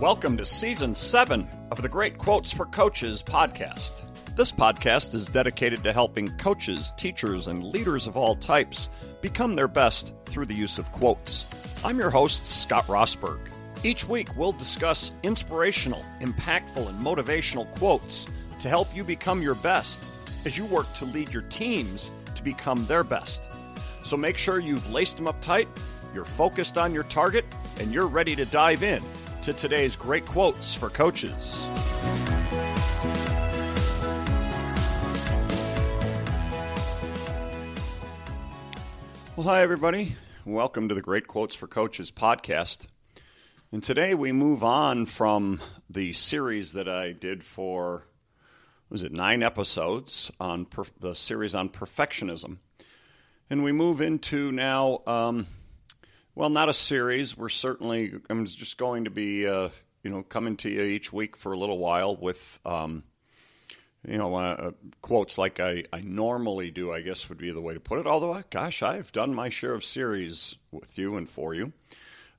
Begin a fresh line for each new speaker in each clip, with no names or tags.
Welcome to season seven of the Great Quotes for Coaches podcast. This podcast is dedicated to helping coaches, teachers, and leaders of all types become their best through the use of quotes. I'm your host, Scott Rosberg. Each week, we'll discuss inspirational, impactful, and motivational quotes to help you become your best as you work to lead your teams to become their best. So make sure you've laced them up tight, you're focused on your target, and you're ready to dive in to today's great quotes for coaches. Well, hi, everybody. Welcome to the Great Quotes for Coaches podcast. And today we move on from the series that I did for, was it nine episodes on per, the series on perfectionism. And we move into now, um, well, not a series. We're certainly, I'm just going to be, uh, you know, coming to you each week for a little while with, um, you know, uh, quotes like I, I normally do, I guess would be the way to put it. Although, gosh, I've done my share of series with you and for you.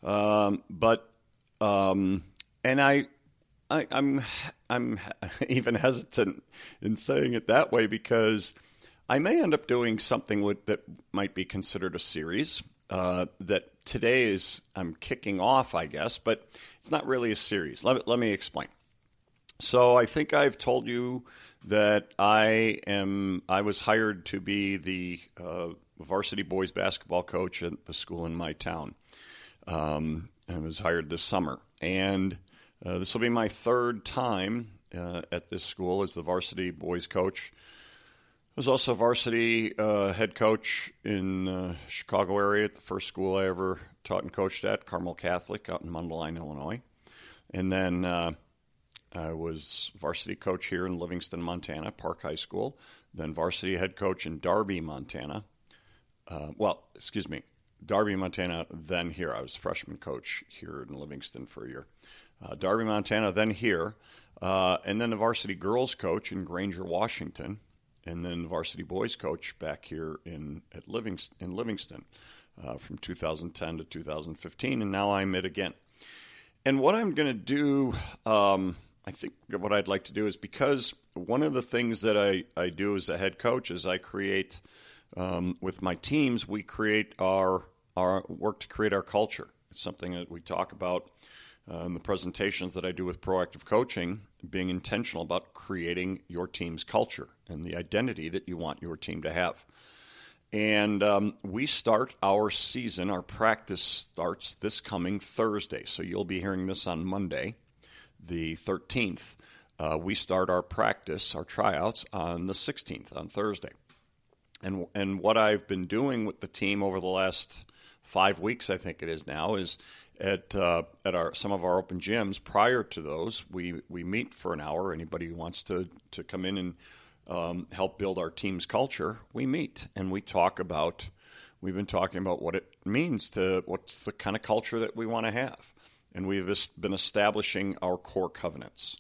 Um, but, um, and I, I, I'm, I'm even hesitant in saying it that way because I may end up doing something with, that might be considered a series. Uh, that today is I'm kicking off, I guess, but it's not really a series. Let, let me explain. So I think I've told you that I am. I was hired to be the uh, varsity boys basketball coach at the school in my town. Um, and was hired this summer, and uh, this will be my third time uh, at this school as the varsity boys coach. Was also varsity uh, head coach in the Chicago area at the first school I ever taught and coached at, Carmel Catholic, out in Mundelein, Illinois, and then uh, I was varsity coach here in Livingston, Montana, Park High School, then varsity head coach in Darby, Montana. Uh, well, excuse me, Darby, Montana, then here. I was freshman coach here in Livingston for a year. Uh, Darby, Montana, then here, uh, and then the varsity girls coach in Granger, Washington, and then the varsity boys coach back here in at Livingston, in Livingston uh, from 2010 to 2015, and now I'm it again. And what I'm going to do um, I think what I'd like to do is because one of the things that I, I do as a head coach is I create um, with my teams we create our our work to create our culture. It's something that we talk about uh, in the presentations that I do with proactive coaching, being intentional about creating your team's culture and the identity that you want your team to have. And um, we start our season, our practice starts this coming Thursday. So you'll be hearing this on Monday the 13th. Uh, we start our practice, our tryouts, on the 16th, on Thursday. And, and what I've been doing with the team over the last five weeks, I think it is now, is at uh, at our some of our open gyms. Prior to those, we we meet for an hour. Anybody who wants to to come in and um, help build our team's culture, we meet and we talk about. We've been talking about what it means to what's the kind of culture that we want to have and we've been establishing our core covenants.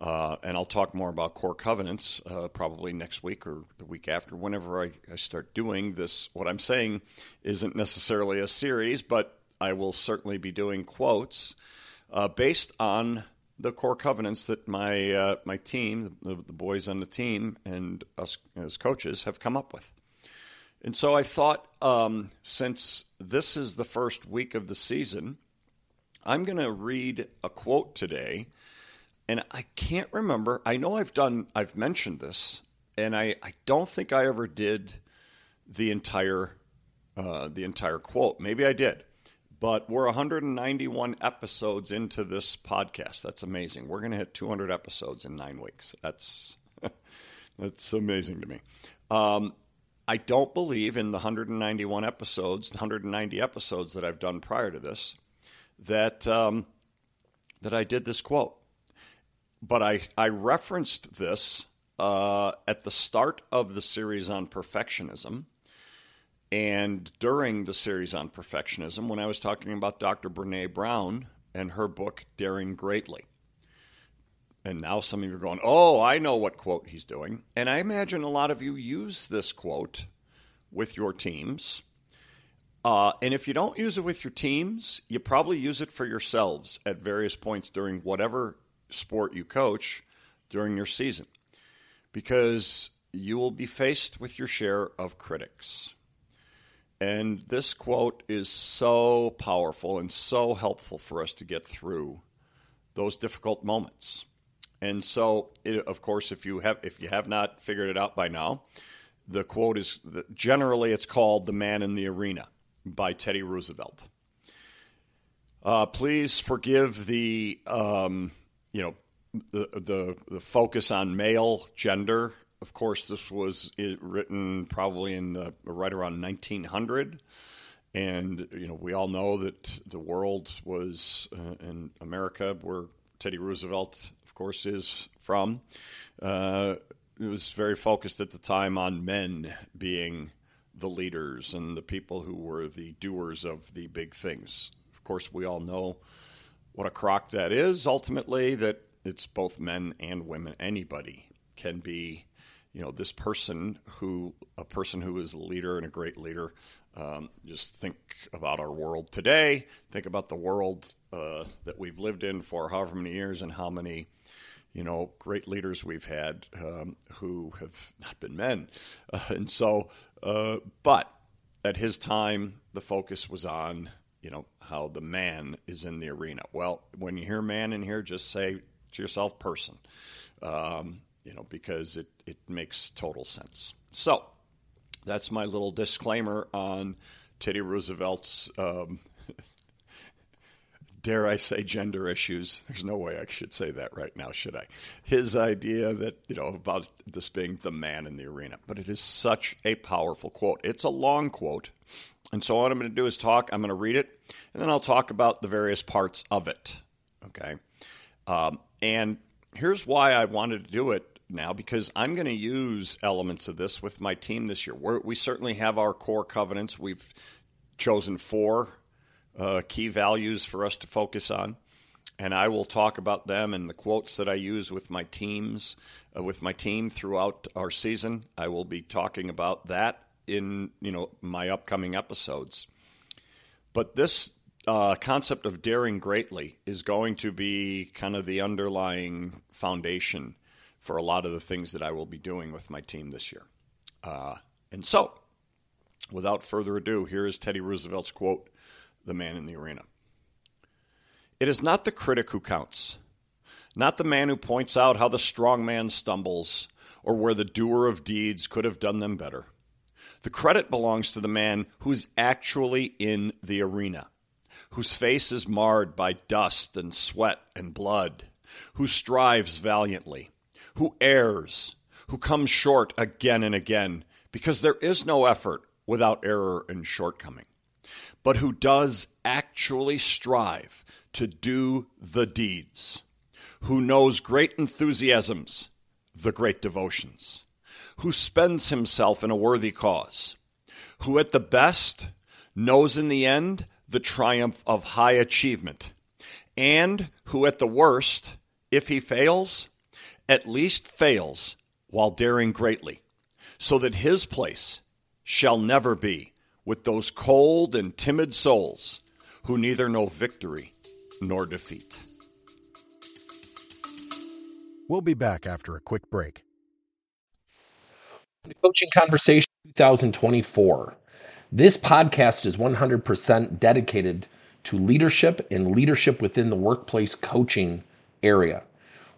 Uh, and I'll talk more about core covenants uh, probably next week or the week after, whenever I, I, start doing this. What I'm saying isn't necessarily a series, but I will certainly be doing quotes uh, based on the core covenants that my uh, my team, the, the, boys on the team, and us as coaches have come up with. And so I thought, um, since this is the first week of the season, I'm going to read a quote today, and I can't remember. I know I've done, I've mentioned this, and I, I don't think I ever did the entire uh, the entire quote. Maybe I did, but we're 191 episodes into this podcast. That's amazing. We're going to hit 200 episodes in nine weeks. That's that's amazing to me. Um, I don't believe in the 191 episodes, 190 episodes that I've done prior to this that um, that I did this quote, but I I referenced this uh, at the start of the series on perfectionism. And during the series on perfectionism, when I was talking about Dr. Brene Brown and her book, Daring Greatly. And now some of you are going, oh, I know what quote he's doing. And I imagine a lot of you use this quote with your teams Uh, and if you don't use it with your teams, you probably use it for yourselves at various points during whatever sport you coach during your season. Because you will be faced with your share of critics. And this quote is so powerful and so helpful for us to get through those difficult moments. And so, it, of course, if you have if you have not figured it out by now, the quote is generally it's called "The Man in the Arena" by Teddy Roosevelt. Uh, please forgive the um, you know the, the the focus on male gender of course, this was written probably in the right around 1900, and you know we all know that the world was uh, in America, where Teddy Roosevelt, of course, is from. Uh, it was very focused at the time on men being the leaders and the people who were the doers of the big things. Of course, we all know what a crock that is. Ultimately, that it's both men and women. Anybody can be you know this person who a person who is a leader and a great leader um, just think about our world today think about the world uh, that we've lived in for however many years and how many you know great leaders we've had um, who have not been men. Uh, and so uh, but at his time the focus was on you know how the man is in the arena. Well when you hear man in here just say to yourself person. Um, you know, because it, it makes total sense. So that's my little disclaimer on Teddy Roosevelt's, um, dare I say, gender issues. There's no way I should say that right now, should I? His idea that, you know, about this being the man in the arena. But it is such a powerful quote. It's a long quote. And so what I'm going to do is talk, I'm going to read it, and then I'll talk about the various parts of it. Okay. Um, and here's why I wanted to do it now because I'm going to use elements of this with my team this year. We're, we certainly have our core covenants. We've chosen four uh, key values for us to focus on, and I will talk about them and the quotes that I use with my teams, uh, with my team throughout our season. I will be talking about that in you know my upcoming episodes. But this uh, concept of daring greatly is going to be kind of the underlying foundation for a lot of the things that I will be doing with my team this year. Uh, and so, without further ado, here is Teddy Roosevelt's quote The man in the arena. It is not the critic who counts, not the man who points out how the strong man stumbles or where the doer of deeds could have done them better. The credit belongs to the man who's actually in the arena, whose face is marred by dust and sweat and blood, who strives valiantly who errs, who comes short again and again, because there is no effort without error and shortcoming, but who does actually strive to do the deeds, who knows great enthusiasms, the great devotions, who spends himself in a worthy cause, who at the best knows in the end the triumph of high achievement, and who at the worst, if he fails, at least fails while daring greatly, so that his place shall never be with those cold and timid souls who neither know victory nor defeat.
We'll be back after a quick break.
Coaching Conversation 2024. This podcast is 100% dedicated to leadership and leadership within the workplace coaching area.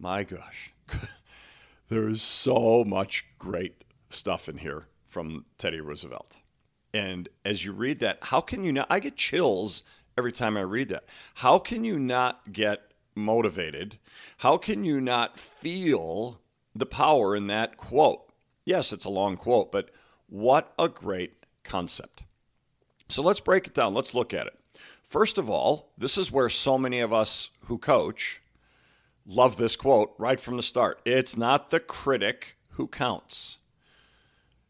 My gosh, there is so much great stuff in here from Teddy Roosevelt. And as you read that, how can you not? I get chills every time I read that. How can you not get motivated? How can you not feel the power in that quote? Yes, it's a long quote, but what a great concept. So let's break it down. Let's look at it. First of all, this is where so many of us who coach love this quote right from the start. It's not the critic who counts.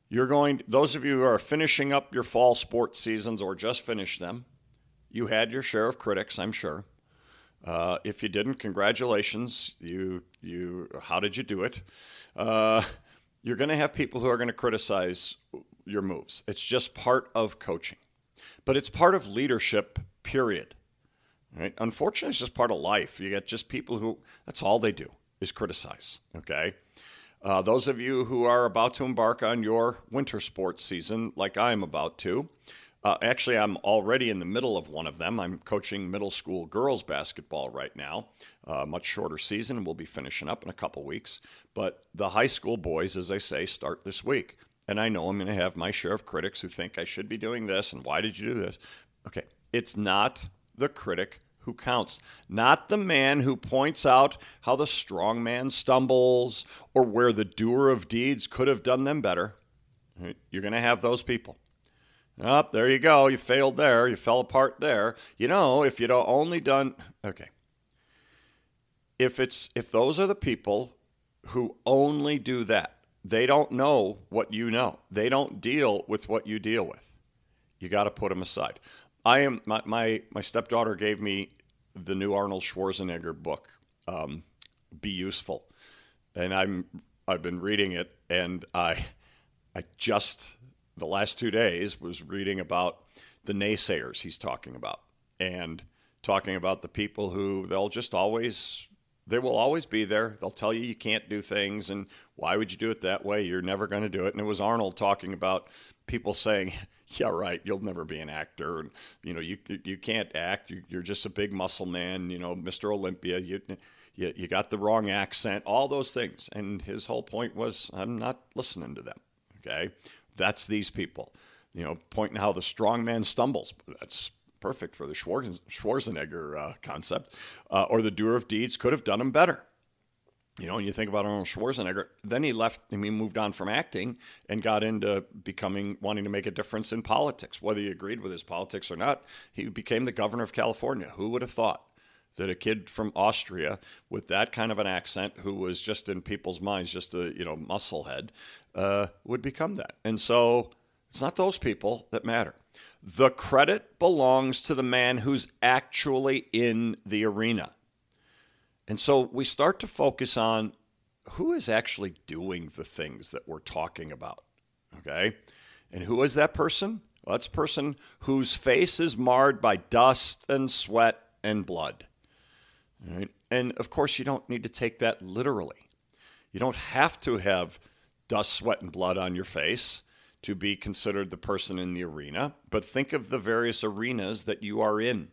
You're going, those of you who are finishing up your fall sports seasons or just finished them, you had your share of critics, I'm sure. Uh, if you didn't, congratulations. You, you, how did you do it? Uh, you're going to have people who are going to criticize your moves. It's just part of coaching, but it's part of leadership. Period. Right? Unfortunately, it's just part of life. You get just people who that's all they do is criticize. Okay. Uh, those of you who are about to embark on your winter sports season, like I'm about to, uh, actually, I'm already in the middle of one of them. I'm coaching middle school girls basketball right now. Uh, much shorter season. We'll be finishing up in a couple weeks. But the high school boys, as I say, start this week. And I know I'm going to have my share of critics who think I should be doing this and why did you do this? Okay, it's not the critic who counts, not the man who points out how the strong man stumbles or where the doer of deeds could have done them better. You're going to have those people. Up oh, there you go. You failed there. You fell apart there. You know, if you'd only done okay. If it's if those are the people who only do that, they don't know what you know. They don't deal with what you deal with. You got to put them aside. I am my, my my stepdaughter gave me the new Arnold Schwarzenegger book, um, Be Useful, and I'm I've been reading it, and I I just the last two days was reading about the naysayers he's talking about and talking about the people who they'll just always they will always be there. They'll tell you you can't do things and why would you do it that way? You're never going to do it. And it was arnold talking about people saying yeah right you'll never be an actor. And you know you you can't act. You're just a big muscle man you know mr olympia. You you, you got the wrong accent all those things. And his whole point was i'm not listening to them. Okay? That's these people. You know, pointing how the strong man stumbles. That's perfect for the Schwarzenegger uh, concept. Uh, or the doer of deeds could have done him better. You know, when you think about Arnold Schwarzenegger, then he left, I mean, moved on from acting and got into becoming, wanting to make a difference in politics. Whether he agreed with his politics or not, he became the governor of California. Who would have thought? that a kid from Austria with that kind of an accent, who was just in people's minds just a you know musclehead, uh, would become that. And so it's not those people that matter. The credit belongs to the man who's actually in the arena. And so we start to focus on who is actually doing the things that we're talking about. Okay? And who is that person? Well, that's a person whose face is marred by dust and sweat and blood. Right? And of course, you don't need to take that literally. You don't have to have dust, sweat, and blood on your face to be considered the person in the arena, but think of the various arenas that you are in,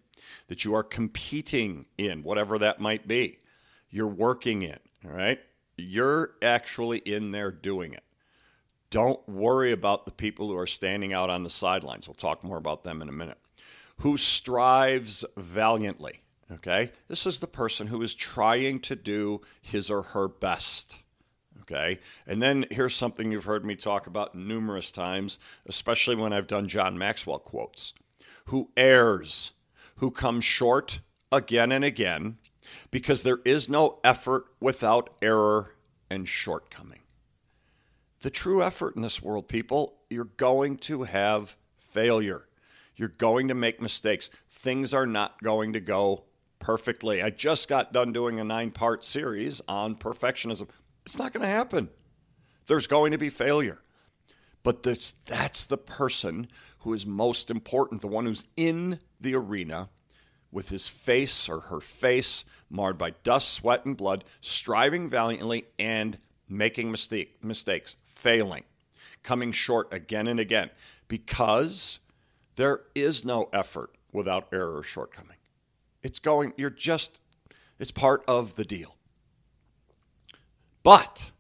that you are competing in, whatever that might be. You're working in, all right? You're actually in there doing it. Don't worry about the people who are standing out on the sidelines. We'll talk more about them in a minute. Who strives valiantly, okay? This is the person who is trying to do his or her best. Okay. And then here's something you've heard me talk about numerous times, especially when I've done John Maxwell quotes who errs, who comes short again and again, because there is no effort without error and shortcoming. The true effort in this world, people, you're going to have failure. You're going to make mistakes. Things are not going to go perfectly. I just got done doing a nine part series on perfectionism. It's not going to happen. There's going to be failure. But this, that's the person who is most important, the one who's in the arena with his face or her face marred by dust, sweat, and blood, striving valiantly and making mistake, mistakes, failing, coming short again and again, because there is no effort without error or shortcoming. It's going, you're just, it's part of the deal but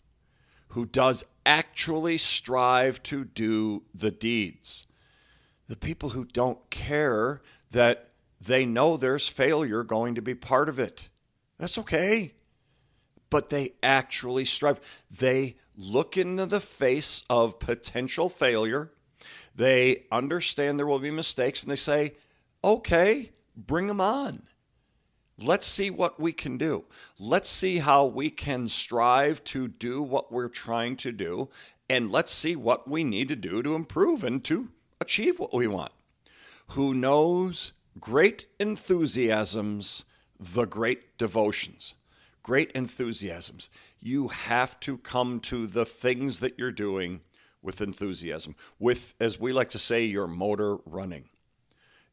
who does actually strive to do the deeds. The people who don't care that they know there's failure going to be part of it. That's okay. But they actually strive. They look into the face of potential failure. They understand there will be mistakes and they say, okay, bring them on. Let's see what we can do. Let's see how we can strive to do what we're trying to do. And let's see what we need to do to improve and to achieve what we want. Who knows great enthusiasms, the great devotions. Great enthusiasms. You have to come to the things that you're doing with enthusiasm, with, as we like to say, your motor running.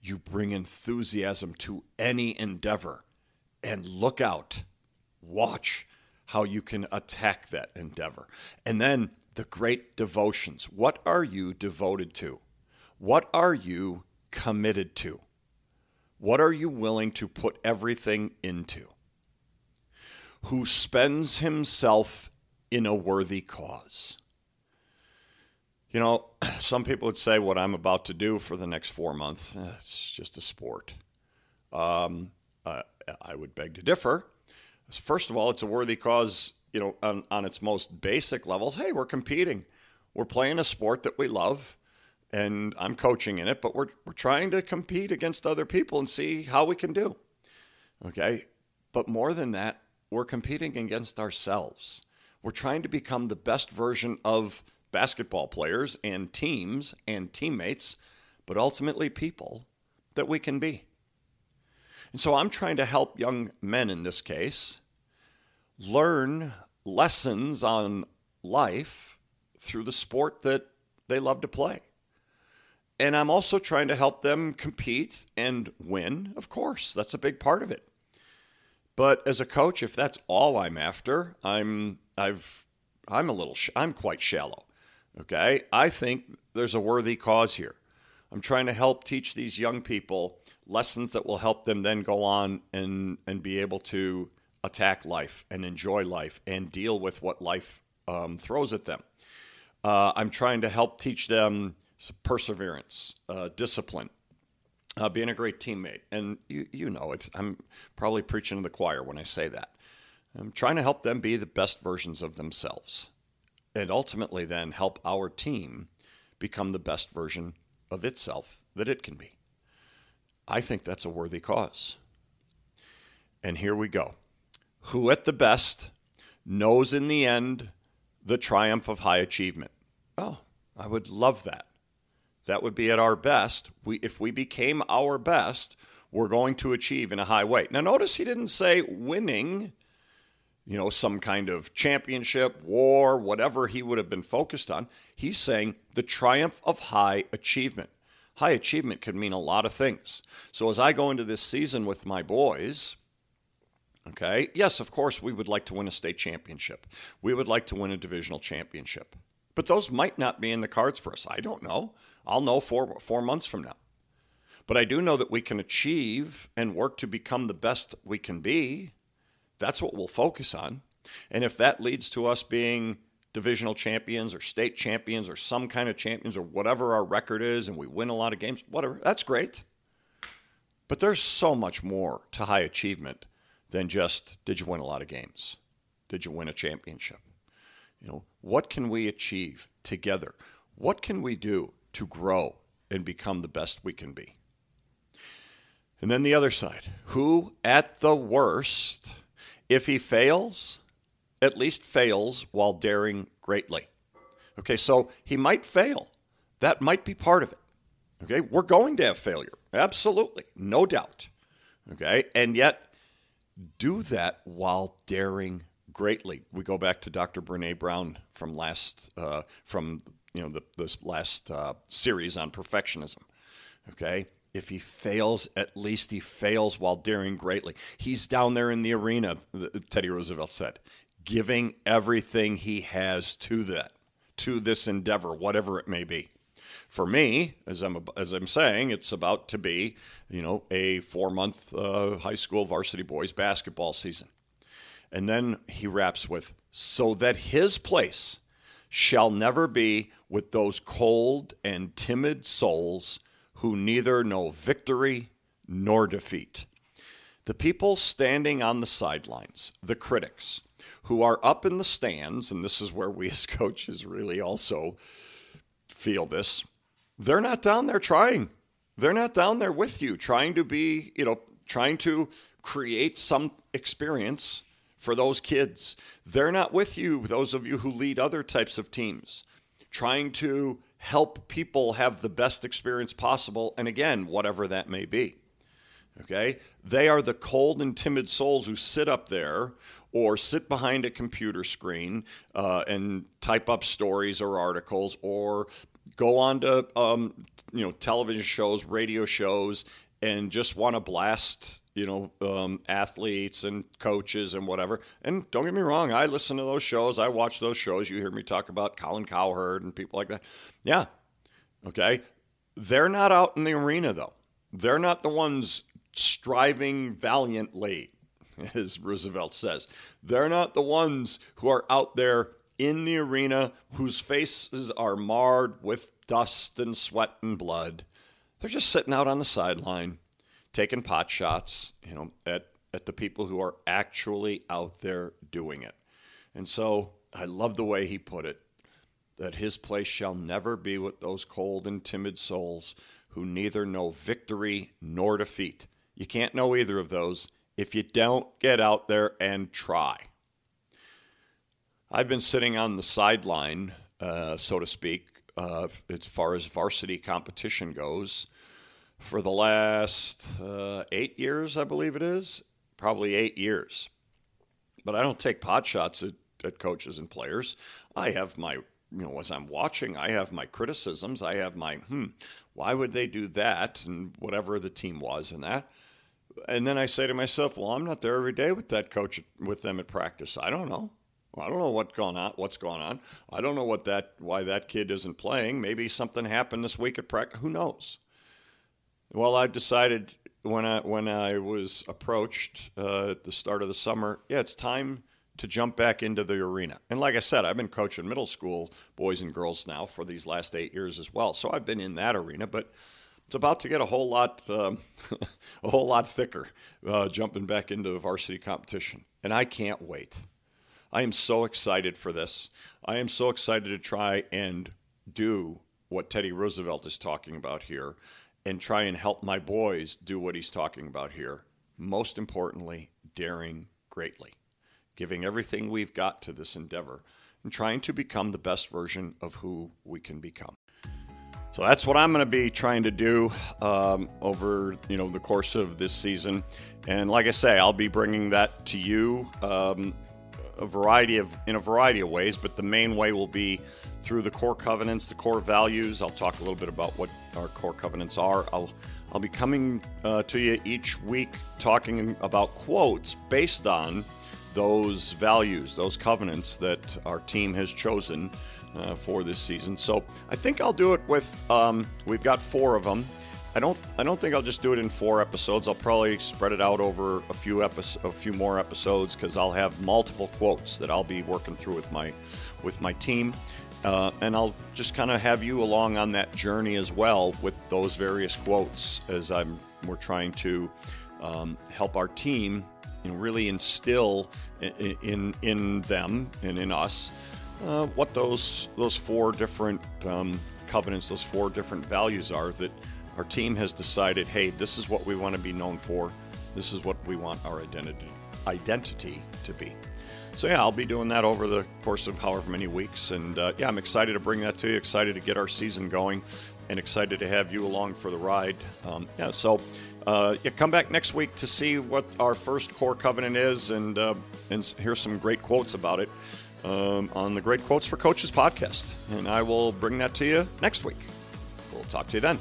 You bring enthusiasm to any endeavor and look out. Watch how you can attack that endeavor. And then the great devotions. What are you devoted to? What are you committed to? What are you willing to put everything into? Who spends himself in a worthy cause? You know, some people would say what I'm about to do for the next four months, eh, it's just a sport. Um, uh, I would beg to differ. First of all, it's a worthy cause, you know, on, on its most basic levels. Hey, we're competing. We're playing a sport that we love, and I'm coaching in it, but we're, we're trying to compete against other people and see how we can do. Okay? But more than that, we're competing against ourselves. We're trying to become the best version of basketball players and teams and teammates, but ultimately people that we can be. And so I'm trying to help young men in this case learn lessons on life through the sport that they love to play. And I'm also trying to help them compete and win. Of course, that's a big part of it. But as a coach, if that's all I'm after, I'm I've I'm a little sh- I'm quite shallow. Okay? I think there's a worthy cause here. I'm trying to help teach these young people lessons that will help them then go on and, and be able to attack life and enjoy life and deal with what life um, throws at them. Uh, I'm trying to help teach them perseverance, uh, discipline, uh, being a great teammate. And you, you know it. I'm probably preaching to the choir when I say that. I'm trying to help them be the best versions of themselves and ultimately then help our team become the best version of itself that it can be. I think that's a worthy cause. And here we go. Who at the best knows in the end the triumph of high achievement? Oh, I would love that. That would be at our best. We, if we became our best, we're going to achieve in a high way. Now, notice he didn't say winning, you know, some kind of championship, war, whatever he would have been focused on. He's saying the triumph of high achievement high achievement could mean a lot of things. So as I go into this season with my boys, okay, yes, of course, we would like to win a state championship. We would like to win a divisional championship. But those might not be in the cards for us. I don't know. I'll know four, four months from now. But I do know that we can achieve and work to become the best we can be. That's what we'll focus on. And if that leads to us being divisional champions or state champions or some kind of champions or whatever our record is and we win a lot of games, whatever, that's great. But there's so much more to high achievement than just did you win a lot of games? Did you win a championship? You know, what can we achieve together? What can we do to grow and become the best we can be? And then the other side, who at the worst, if he fails, at least fails while daring greatly. Okay, so he might fail. That might be part of it. Okay, we're going to have failure. Absolutely, no doubt. Okay, and yet do that while daring greatly. We go back to Dr. Brene Brown from last, uh, from you know the, this last uh, series on perfectionism. Okay, if he fails, at least he fails while daring greatly. He's down there in the arena, Teddy Roosevelt said giving everything he has to that, to this endeavor, whatever it may be. For me, as I'm as I'm saying, it's about to be, you know, a four month uh, high school varsity boys basketball season, and then he wraps with, "So that his place shall never be with those cold and timid souls who neither know victory nor defeat." The people standing on the sidelines, the critics, who are up in the stands, and this is where we as coaches really also feel this. they're not down there trying. They're not down there with you, trying to be, you know, trying to create some experience for those kids. They're not with you, those of you who lead other types of teams, trying to help people have the best experience possible. And again, whatever that may be. Okay? They are the cold and timid souls who sit up there or sit behind a computer screen uh, and type up stories or articles or go on to um, you know television shows, radio shows, and just want to blast you know um, athletes and coaches and whatever. And don't get me wrong, I listen to those shows, I watch those shows. You hear me talk about Colin Cowherd and people like that. Yeah, okay. They're not out in the arena though. They're not the ones striving valiantly, as Roosevelt says. They're not the ones who are out there in the arena whose faces are marred with dust and sweat and blood. They're just sitting out on the sideline, taking pot shots, you know, at, at the people who are actually out there doing it. And so I love the way he put it that his place shall never be with those cold and timid souls who neither know victory nor defeat. You can't know either of those if you don't get out there and try. I've been sitting on the sideline, uh, so to speak, uh, as far as varsity competition goes, for the last uh, eight years, I believe it is. Probably eight years. But I don't take pot shots at, at coaches and players. I have my, you know, as I'm watching, I have my criticisms. I have my, hmm, why would they do that? And whatever the team was and that. And then I say to myself, well, I'm not there every day with that coach, with them at practice. I don't know. I don't know what's going on. What's going on? I don't know what that why that kid isn't playing. Maybe something happened this week at practice. Who knows? Well, I've decided when I when I was approached uh, at the start of the summer, yeah, it's time to jump back into the arena. And like I said, I've been coaching middle school boys and girls now for these last eight years as well. So I've been in that arena, but it's about to get a whole lot um, a whole lot thicker uh, jumping back into the varsity competition, and I can't wait. I am so excited for this. I am so excited to try and do what Teddy Roosevelt is talking about here and try and help my boys do what he's talking about here. Most importantly, daring greatly, giving everything we've got to this endeavor and trying to become the best version of who we can become. So that's what I'm going to be trying to do um, over you know the course of this season, and like I say, I'll be bringing that to you um, a variety of in a variety of ways, but the main way will be through the core covenants, the core values. I'll talk a little bit about what our core covenants are. I'll I'll be coming uh, to you each week talking about quotes based on those values, those covenants that our team has chosen uh, for this season. So I think I'll do it with. Um, we've got four of them. I don't. I don't think I'll just do it in four episodes. I'll probably spread it out over a few episodes, a few more episodes, because I'll have multiple quotes that I'll be working through with my, with my team, uh, and I'll just kind of have you along on that journey as well with those various quotes as I'm. We're trying to um, help our team, and really instill in, in in them and in us uh, what those those four different um, covenants, those four different values are that our team has decided, hey, this is what we want to be known for. This is what we want our identity identity to be. So yeah, I'll be doing that over the course of however many weeks, and uh, yeah, I'm excited to bring that to you. Excited to get our season going, and excited to have you along for the ride. Um, yeah, so uh, yeah, come back next week to see what our first core covenant is, and uh, and hear some great quotes about it um, on the Great Quotes for Coaches podcast, and I will bring that to you next week. We'll talk to you then.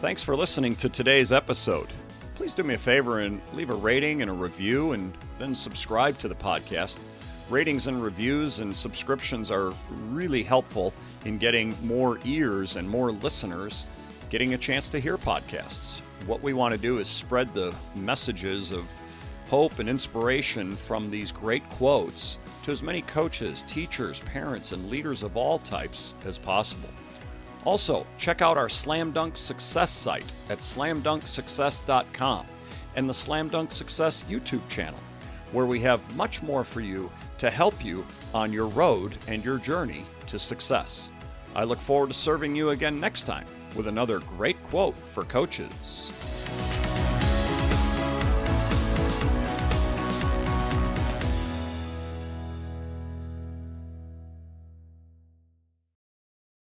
Thanks for listening to today's episode. Please do me a favor and leave a rating and a review and then subscribe to the podcast. Ratings and reviews and subscriptions are really helpful in getting more ears and more listeners getting a chance to hear podcasts. What we want to do is spread the messages of hope and inspiration from these great quotes to as many coaches, teachers, parents, and leaders of all types as possible. Also, check out our Slam Dunk Success site at slamdunksuccess.com and the Slam Dunk Success YouTube channel, where we have much more for you to help you on your road and your journey to success. I look forward to serving you again next time with another great quote for coaches.